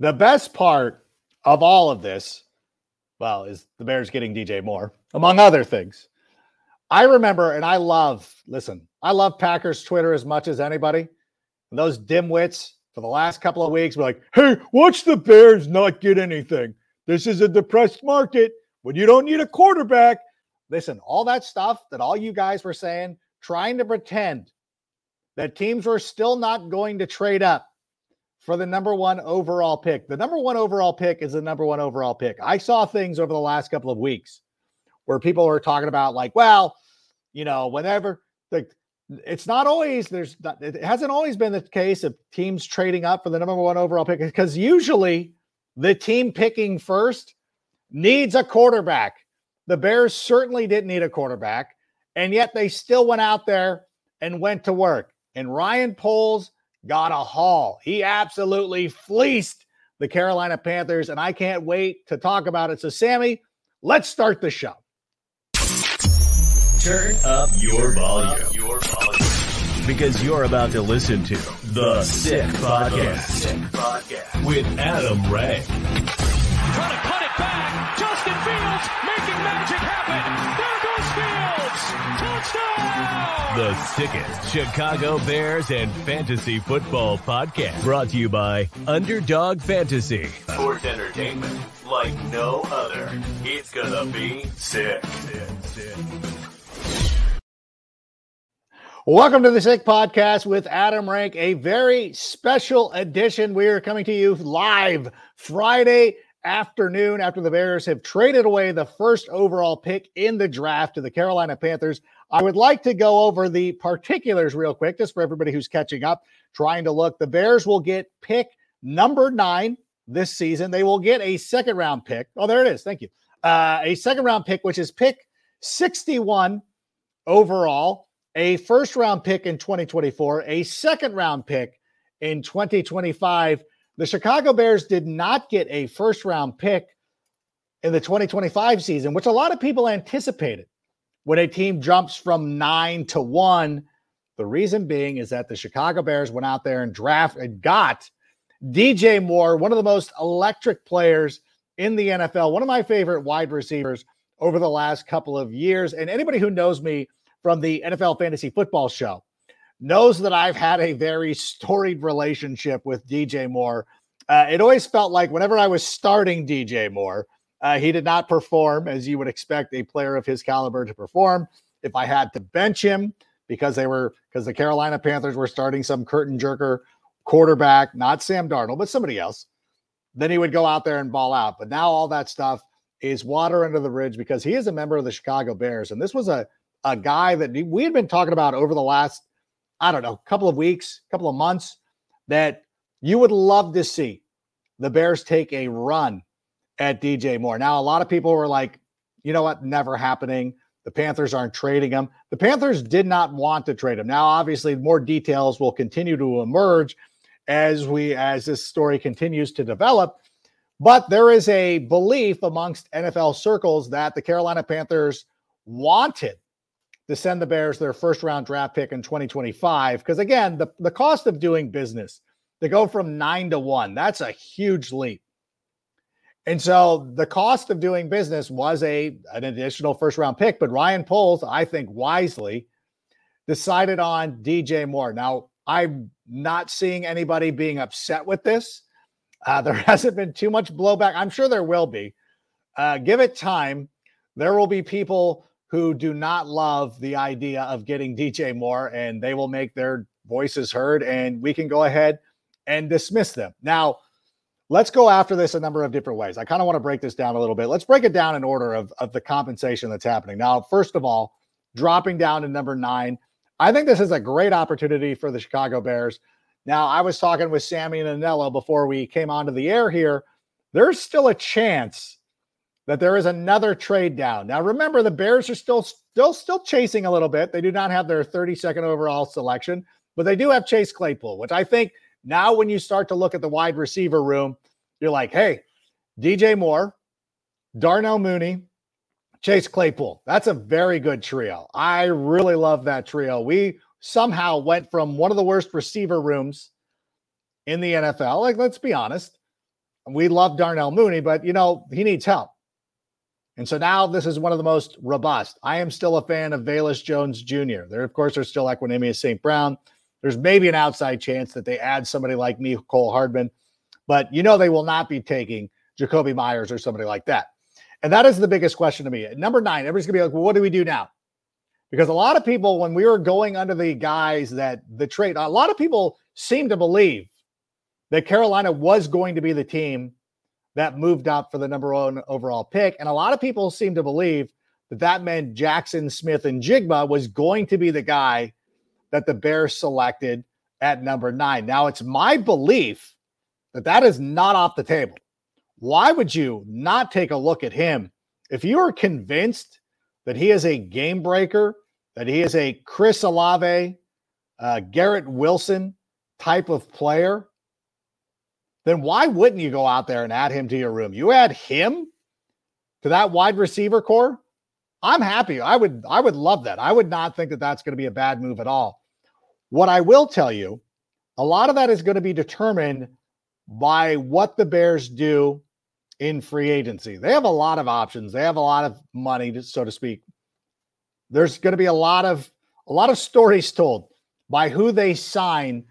The best part of all of this, well, is the Bears getting DJ Moore, among other things. I remember, and I love, listen, I love Packers Twitter as much as anybody. And those dimwits for the last couple of weeks were like, hey, watch the Bears not get anything. This is a depressed market when you don't need a quarterback. Listen, all that stuff that all you guys were saying, trying to pretend that teams were still not going to trade up for the number one overall pick. The number one overall pick is the number one overall pick. I saw things over the last couple of weeks where people were talking about, like, well, you know, whenever the it's not always there's not, it hasn't always been the case of teams trading up for the number one overall pick because usually the team picking first needs a quarterback. The Bears certainly didn't need a quarterback, and yet they still went out there and went to work. And Ryan Poles got a haul. He absolutely fleeced the Carolina Panthers, and I can't wait to talk about it. So, Sammy, let's start the show. Turn up your volume. Your volume. Because you're about to listen to The Sick Podcast, Sick Podcast. with Adam Ray. Trying to cut it back. Justin Fields making magic happen. The sickest Chicago Bears and fantasy football podcast. Brought to you by Underdog Fantasy. Sports entertainment like no other. It's gonna be sick. sick, sick. Welcome to the Sick Podcast with Adam Rank, a very special edition. We are coming to you live Friday afternoon after the Bears have traded away the first overall pick in the draft to the Carolina Panthers. I would like to go over the particulars real quick, just for everybody who's catching up, trying to look. The Bears will get pick number nine this season. They will get a second round pick. Oh, there it is. Thank you. Uh, a second round pick, which is pick 61 overall, a first round pick in 2024, a second round pick in 2025 the Chicago Bears did not get a first round pick in the 2025 season, which a lot of people anticipated when a team jumps from nine to one. The reason being is that the Chicago Bears went out there and drafted, and got DJ Moore, one of the most electric players in the NFL, one of my favorite wide receivers over the last couple of years. And anybody who knows me from the NFL Fantasy Football Show knows that I've had a very storied relationship with DJ Moore. Uh, it always felt like whenever I was starting DJ Moore, uh, he did not perform as you would expect a player of his caliber to perform. If I had to bench him because they were because the Carolina Panthers were starting some curtain jerker quarterback, not Sam Darnold, but somebody else, then he would go out there and ball out. But now all that stuff is water under the bridge because he is a member of the Chicago Bears. And this was a, a guy that we had been talking about over the last I don't know, a couple of weeks, a couple of months that you would love to see the Bears take a run at DJ Moore. Now, a lot of people were like, you know what, never happening. The Panthers aren't trading him. The Panthers did not want to trade him. Now, obviously, more details will continue to emerge as we as this story continues to develop. But there is a belief amongst NFL circles that the Carolina Panthers wanted to send the Bears their first round draft pick in 2025. Because again, the, the cost of doing business to go from nine to one, that's a huge leap. And so the cost of doing business was a an additional first round pick, but Ryan Poles, I think wisely, decided on DJ Moore. Now, I'm not seeing anybody being upset with this. Uh, there hasn't been too much blowback. I'm sure there will be, uh, give it time. There will be people who do not love the idea of getting DJ Moore, and they will make their voices heard, and we can go ahead and dismiss them. Now, let's go after this a number of different ways. I kind of want to break this down a little bit. Let's break it down in order of, of the compensation that's happening. Now, first of all, dropping down to number nine. I think this is a great opportunity for the Chicago Bears. Now, I was talking with Sammy and Anello before we came onto the air here. There's still a chance that there is another trade down. Now, remember, the Bears are still still still chasing a little bit. They do not have their 32nd overall selection, but they do have Chase Claypool, which I think now when you start to look at the wide receiver room, you're like, hey, DJ Moore, Darnell Mooney, Chase Claypool. That's a very good trio. I really love that trio. We somehow went from one of the worst receiver rooms in the NFL. Like, let's be honest. We love Darnell Mooney, but you know, he needs help. And so now this is one of the most robust. I am still a fan of Velus Jones Jr. There, of course, there's still Equanimeous St. Brown. There's maybe an outside chance that they add somebody like Mecole Hardman, but you know they will not be taking Jakobi Myers or somebody like that. And that is the biggest question to me. Number nine, everybody's gonna be like, well, what do we do now? Because a lot of people, when we were going under the guys that the trade, a lot of people seem to believe that Carolina was going to be the team that moved up for the number one overall pick. And a lot of people seem to believe that that meant Jackson Smith-Njigba was going to be the guy that the Bears selected at number nine. Now, it's my belief that that is not off the table. Why would you not take a look at him if you are convinced that he is a game breaker, that he is a Chris Olave, uh, Garrett Wilson type of player? Then why wouldn't you go out there and add him to your room? You add him to that wide receiver core. I'm happy. I would I would love that. I would not think that that's going to be a bad move at all. What I will tell you, a lot of that is going to be determined by what the Bears do in free agency. They have a lot of options. They have a lot of money, so to speak. There's going to be a lot of a lot of stories told by who they sign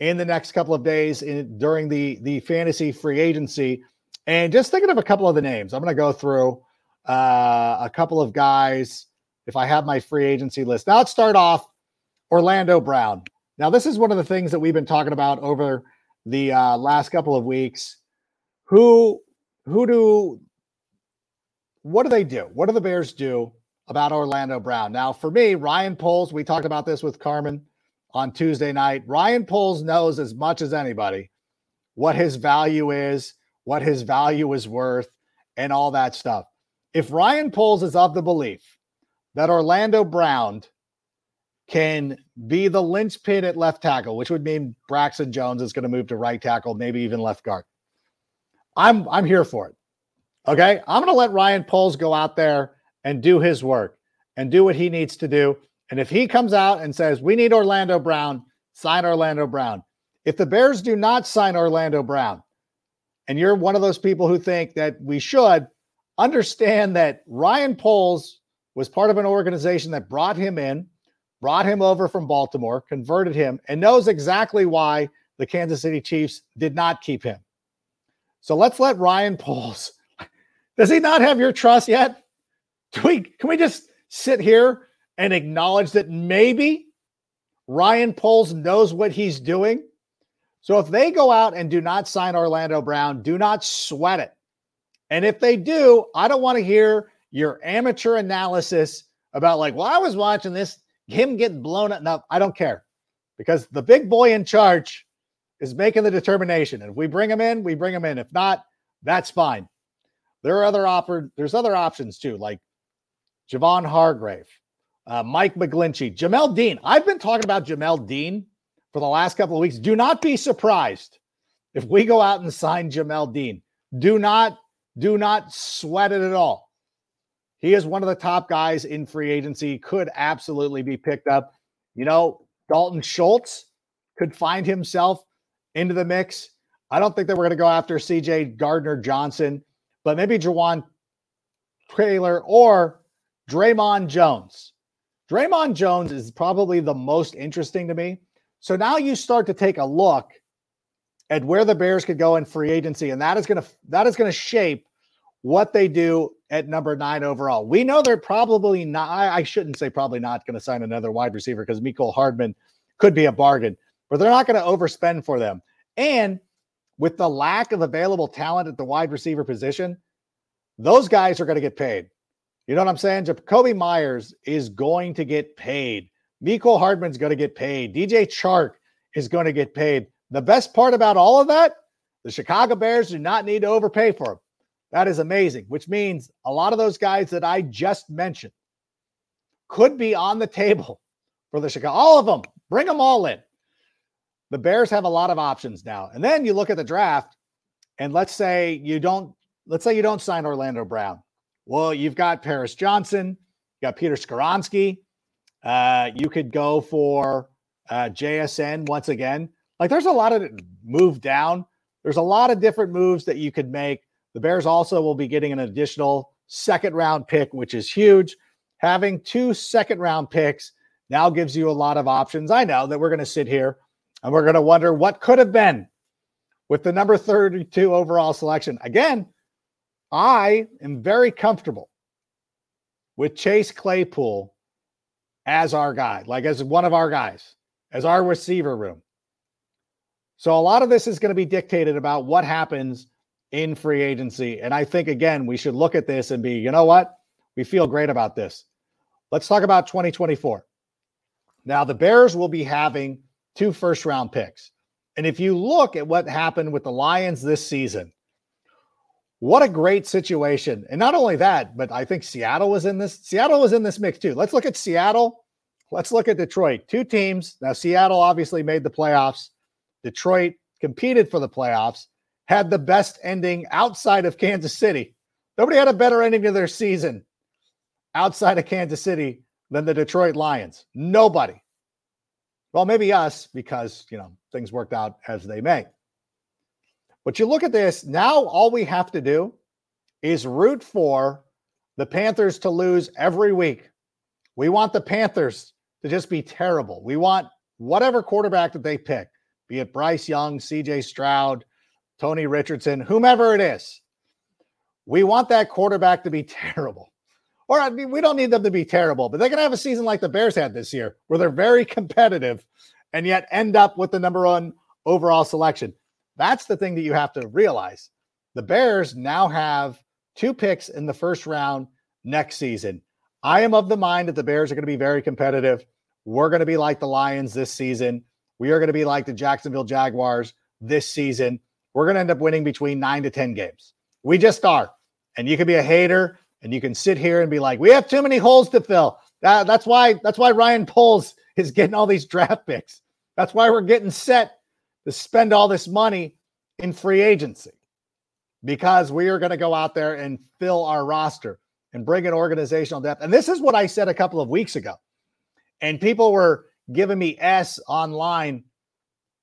in the next couple of days in, during the the fantasy free agency. And just thinking of a couple of the names, I'm going to go through uh, a couple of guys if I have my free agency list. Now let's start off Orlando Brown. Now this is one of the things that we've been talking about over the uh, last couple of weeks. Who who do what do they do? What do the Bears do about Orlando Brown? Now for me, Ryan Poles, we talked about this with Carmen on Tuesday night. Ryan Poles knows as much as anybody what his value is, what his value is worth, and all that stuff. If Ryan Poles is of the belief that Orlando Brown can be the linchpin at left tackle, which would mean Braxton Jones is going to move to right tackle, maybe even left guard. I'm I'm here for it. Okay, I'm going to let Ryan Poles go out there and do his work and do what he needs to do. And if he comes out and says, we need Orlando Brown, sign Orlando Brown. If the Bears do not sign Orlando Brown, and you're one of those people who think that we should, understand that Ryan Poles was part of an organization that brought him in, brought him over from Baltimore, converted him, and knows exactly why the Kansas City Chiefs did not keep him. So let's let Ryan Poles. Does he not have your trust yet? Do we can we just sit here and acknowledge that maybe Ryan Poles knows what he's doing. So if they go out and do not sign Orlando Brown, do not sweat it. And if they do, I don't want to hear your amateur analysis about like, well, I was watching this, him get blown up. No, I don't care because the big boy in charge is making the determination. And if we bring him in, we bring him in. If not, that's fine. There are other offer, there's other options too, like Javon Hargrave, uh, Mike McGlinchey, Jamel Dean. I've been talking about Jamel Dean for the last couple of weeks. Do not be surprised if we go out and sign Jamel Dean. Do not, do not sweat it at all. He is one of the top guys in free agency, could absolutely be picked up. You know, Dalton Schultz could find himself into the mix. I don't think that we're going to go after CJ Gardner Johnson, but maybe Jawaan Taylor or Dre'Mont Jones. Dre'Mont Jones is probably the most interesting to me. So now you start to take a look at where the Bears could go in free agency, and that is going to that is going to shape what they do at number nine overall. We know they're probably not, I, shouldn't say probably not going to sign another wide receiver because Mecole Hardman could be a bargain, but they're not going to overspend for them. And with the lack of available talent at the wide receiver position, those guys are going to get paid. You know what I'm saying? Jakobi Myers is going to get paid. Mecole Hardman's going to get paid. DJ Chark is going to get paid. The best part about all of that, the Chicago Bears do not need to overpay for them. That is amazing, which means a lot of those guys that I just mentioned could be on the table for the Chicago. All of them, bring them all in. The Bears have a lot of options now. And then you look at the draft, and let's say you don't, let's say you don't sign Orlando Brown. Well, you've got Paris Johnson, you got Peter Skoronski. Uh, you could go for uh, JSN once again. Like there's a lot of move down. There's a lot of different moves that you could make. The Bears also will be getting an additional second round pick, which is huge. Having two second round picks now gives you a lot of options. I know that we're going to sit here and we're going to wonder what could have been with the number 32 overall selection. Again, I am very comfortable with Chase Claypool as our guy, like as one of our guys, as our receiver room. So a lot of this is going to be dictated about what happens in free agency. And I think, again, we should look at this and be, you know what? We feel great about this. Let's talk about 2024. Now, the Bears will be having two first round picks. And if you look at what happened with the Lions this season, what a great situation. And not only that, but I think Seattle was in this. Seattle was in this mix too. Let's look at Seattle. Let's look at Detroit. Two teams. Now, Seattle obviously made the playoffs. Detroit competed for the playoffs, had the best ending outside of Kansas City. Nobody had a better ending to their season outside of Kansas City than the Detroit Lions. Nobody. Well, maybe us because, you know, things worked out as they may. But you look at this, now all we have to do is root for the Panthers to lose every week. We want the Panthers to just be terrible. We want whatever quarterback that they pick, be it Bryce Young, CJ Stroud, Tony Richardson, whomever it is. We want that quarterback to be terrible. Or I mean, we don't need them to be terrible, but they can have a season like the Bears had this year, where they're very competitive and yet end up with the number one overall selection. That's the thing that you have to realize. The Bears now have two picks in the first round next season. I am of the mind that the Bears are going to be very competitive. We're going to be like the Lions this season. We are going to be like the Jacksonville Jaguars this season. We're going to end up winning between nine to 10 games. We just are. And you can be a hater and you can sit here and be like, we have too many holes to fill. Uh, that's why that's why Ryan Poles is getting all these draft picks. That's why we're getting set to spend all this money in free agency because we are going to go out there and fill our roster and bring in organizational depth. And this is what I said a couple of weeks ago. And people were giving me S online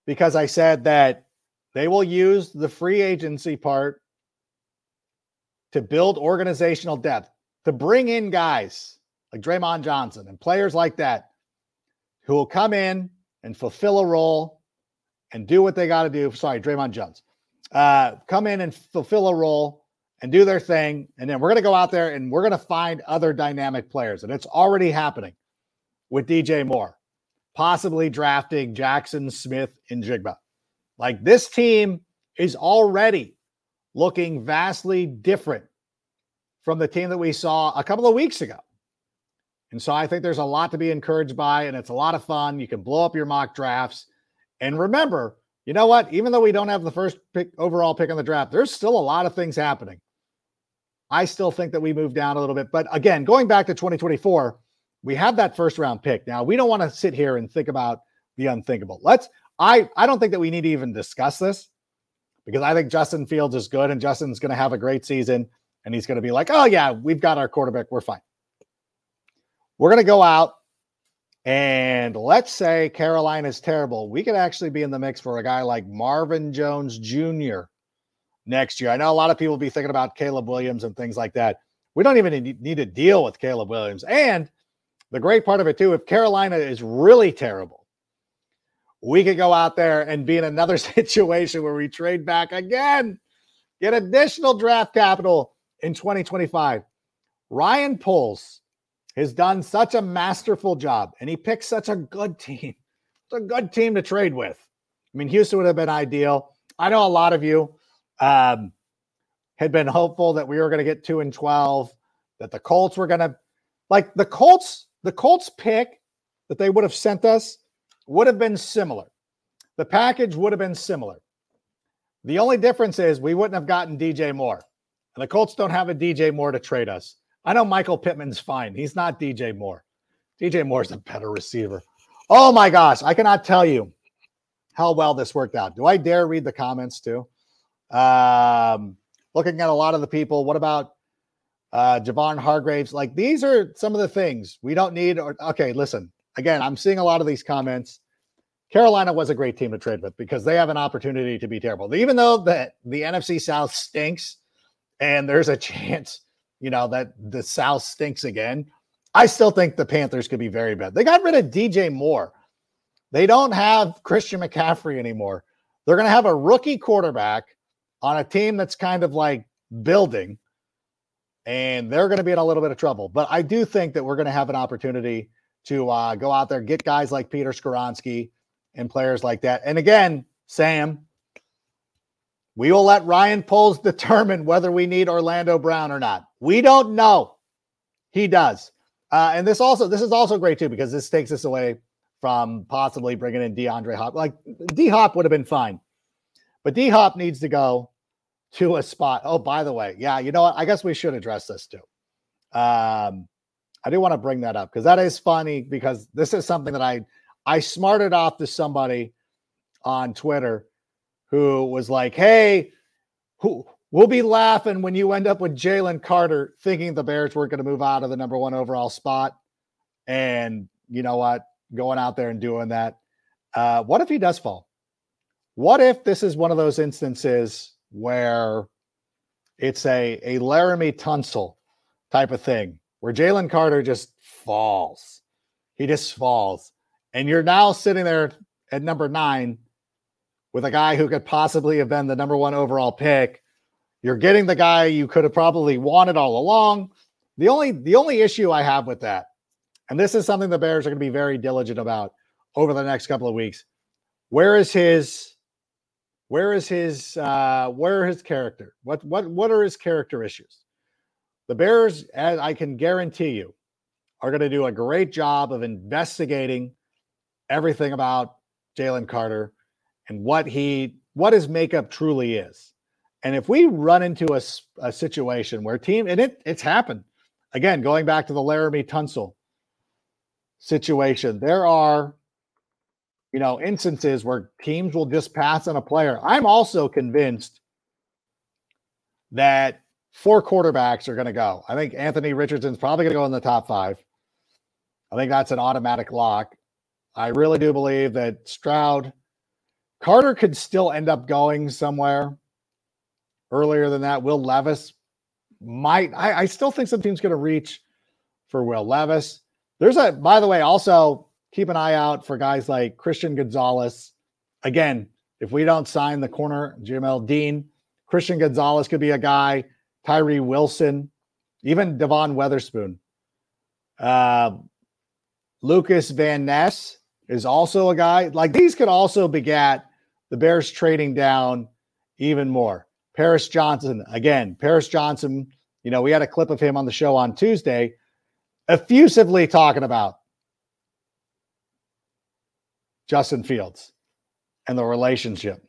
because I said that they will use the free agency part to build organizational depth, to bring in guys like Dre'Mont Johnson and players like that who will come in and fulfill a role and do what they got to do. Sorry, Dre'Mont Jones. Uh, come in and fulfill a role and do their thing. And then we're going to go out there and we're going to find other dynamic players. And it's already happening with DJ Moore, possibly drafting Jackson Smith and Jigba. Like this team is already looking vastly different from the team that we saw a couple of weeks ago. And so I think there's a lot to be encouraged by, and it's a lot of fun. You can blow up your mock drafts. And remember, you know what? Even though we don't have the first pick overall pick on the draft, there's still a lot of things happening. I still think that we move down a little bit. But again, going back to 2024, we have that first round pick. Now, we don't want to sit here and think about the unthinkable. Let's I I don't think that we need to even discuss this because I think Justin Fields is good and Justin's going to have a great season and he's going to be like, "Oh yeah, we've got our quarterback. We're fine." We're going to go out and let's say Carolina is terrible. We could actually be in the mix for a guy like Marvin Jones Jr. next year. I know a lot of people be thinking about Caleb Williams and things like that. We don't even need to deal with Caleb Williams. And the great part of it, too, if Carolina is really terrible, we could go out there and be in another situation where we trade back again, get additional draft capital, in 2025. Ryan Poles has done such a masterful job and he picked such a good team. It's a good team to trade with. I mean, Houston would have been ideal. I know a lot of you um, had been hopeful that we were going to get two and 12, that the Colts were going to, like the Colts, the Colts pick that they would have sent us would have been similar. The package would have been similar. The only difference is we wouldn't have gotten DJ Moore. And the Colts don't have a DJ Moore to trade us. I know Michael Pittman's fine. He's not DJ Moore. DJ Moore's a better receiver. Oh my gosh, I cannot tell you how well this worked out. Do I dare read the comments too? Um, looking at a lot of the people, what about uh Javon Hargraves? Like these are some of the things we don't need. Or okay, listen. Again, I'm seeing a lot of these comments. Carolina was a great team to trade with because they have an opportunity to be terrible. Even though the, the NFC South stinks and there's a chance you know, that the South stinks again. I still think the Panthers could be very bad. They got rid of DJ Moore. They don't have Christian McCaffrey anymore. They're going to have a rookie quarterback on a team that's kind of like building, and they're going to be in a little bit of trouble. But I do think that we're going to have an opportunity to uh, go out there, get guys like Peter Skoronski and players like that. And again, Sam, we will let Ryan Poles determine whether we need Orlando Brown or not. We don't know. He does. Uh, and this also this is also great too because this takes us away from possibly bringing in DeAndre Hop. Like D Hop would have been fine, but D Hop needs to go to a spot. Oh, by the way, yeah, you know what? I guess we should address this too. Um, I do want to bring that up because that is funny because this is something that I I smarted off to somebody on Twitter who was like, "Hey, who we'll be laughing when you end up with Jalen Carter, thinking the Bears weren't going to move out of the number one overall spot." And you know what? Going out there and doing that. Uh, what if he does fall? What if this is one of those instances where it's a a Laremy Tunsil type of thing, where Jalen Carter just falls, he just falls, and you're now sitting there at number nine with a guy who could possibly have been the number one overall pick. You're getting the guy you could have probably wanted all along. The only the only issue I have with that, and this is something the Bears are going to be very diligent about over the next couple of weeks. Where is his where is his uh where his character? What what what are his character issues? The Bears, as I can guarantee you, are going to do a great job of investigating everything about Jalen Carter and what he what his makeup truly is. And if we run into a, a situation where team and it it's happened again, going back to the Laremy Tunsil situation, there are you know instances where teams will just pass on a player. I'm also convinced that four quarterbacks are going to go. I think Anthony Richardson's probably going to go in the top five. I think that's an automatic lock. I really do believe that Stroud Carter could still end up going somewhere earlier than that. Will Levis might. I, I still think some team's going to reach for Will Levis. There's a, by the way, also keep an eye out for guys like Christian Gonzalez. Again, if we don't sign the corner, Jamel Dean, Christian Gonzalez could be a guy, Tyree Wilson, even Devon Witherspoon. Uh, Lukas Van Ness is also a guy like these could also begat the Bears trading down even more. Paris Johnson, again, Paris Johnson, you know, we had a clip of him on the show on Tuesday, effusively talking about Justin Fields and the relationship.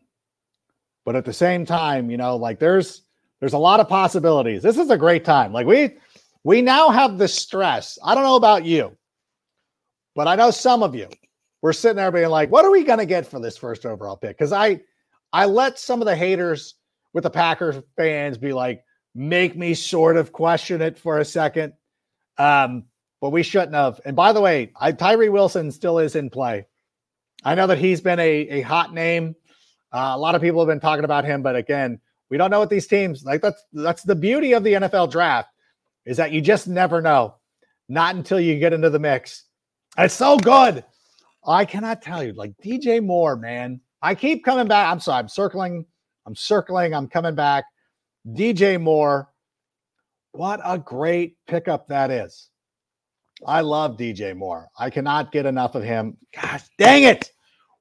But at the same time, you know, like there's there's a lot of possibilities. This is a great time. Like we we now have the stress. I don't know about you, but I know some of you we're sitting there being like, what are we to get for this first overall pick? Because I, I let some of the haters with the Packers fans be like, make me sort of question it for a second. Um, but we shouldn't have. And by the way, I, Tyree Wilson still is in play. I know that he's been a, a hot name. Uh, a lot of people have been talking about him, but again, we don't know what these teams like. That's that's the beauty of the NFL draft is that you just never know. Not until you get into the mix. It's so good. I cannot tell you, like DJ Moore, man. I keep coming back. I'm sorry, I'm circling, I'm circling, I'm coming back. DJ Moore What a great pickup that is. I love DJ Moore. I cannot get enough of him. Gosh, dang it.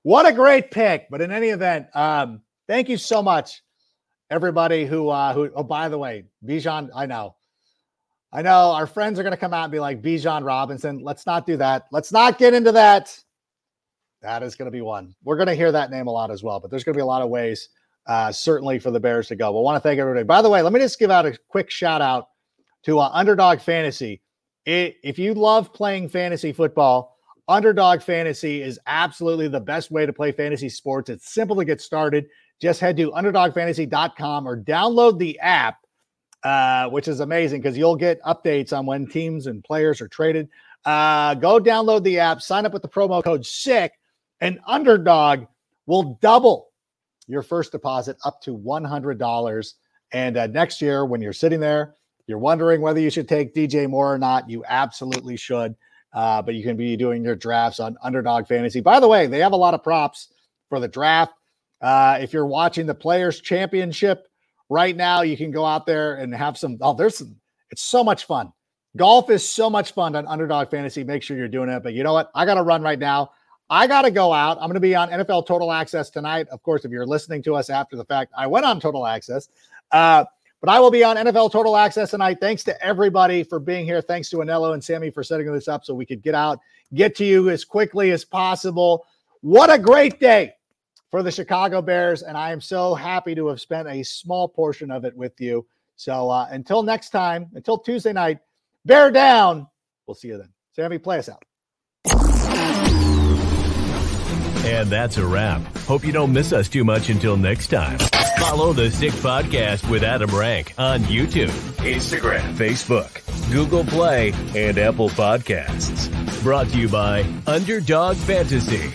What a great pick. But in any event, um, thank you so much, everybody who, uh, who, oh, by the way, Bijan, I know. I know our friends are going to come out and be like Bijan Robinson. Let's not do that. Let's not get into that. That is going to be one. We're going to hear that name a lot as well, but there's going to be a lot of ways, uh, certainly for the Bears to go. But I want to thank everybody. By the way, let me just give out a quick shout out to uh, Underdog Fantasy. It, if you love playing fantasy football, Underdog Fantasy is absolutely the best way to play fantasy sports. It's simple to get started. Just head to underdogfantasy.com or download the app, uh, which is amazing because you'll get updates on when teams and players are traded. Uh, go download the app, sign up with the promo code SICK, and Underdog will double your first deposit up to $100. And uh, next year, when you're sitting there, you're wondering whether you should take DJ Moore or not, you absolutely should. Uh, but you can be doing your drafts on Underdog Fantasy. By the way, they have a lot of props for the draft. Uh, if you're watching the Players Championship right now, you can go out there and have some. Oh, there's some. It's so much fun. Golf is so much fun on Underdog Fantasy. Make sure you're doing it. But you know what? I got to run right now. I got to go out. I'm going to be on NFL Total Access tonight. Of course, if you're listening to us after the fact, I went on Total Access. Uh, but I will be on NFL Total Access tonight. Thanks to everybody for being here. Thanks to Anello and Sammy for setting this up so we could get out, get to you as quickly as possible. What a great day for the Chicago Bears. And I am so happy to have spent a small portion of it with you. So uh, until next time, until Tuesday night, bear down. We'll see you then. Sammy, play us out. And that's a wrap. Hope you don't miss us too much until next time. Follow the Sick Podcast with Adam Rank on YouTube, Instagram, Facebook, Google Play, and Apple Podcasts. Brought to you by Underdog Fantasy.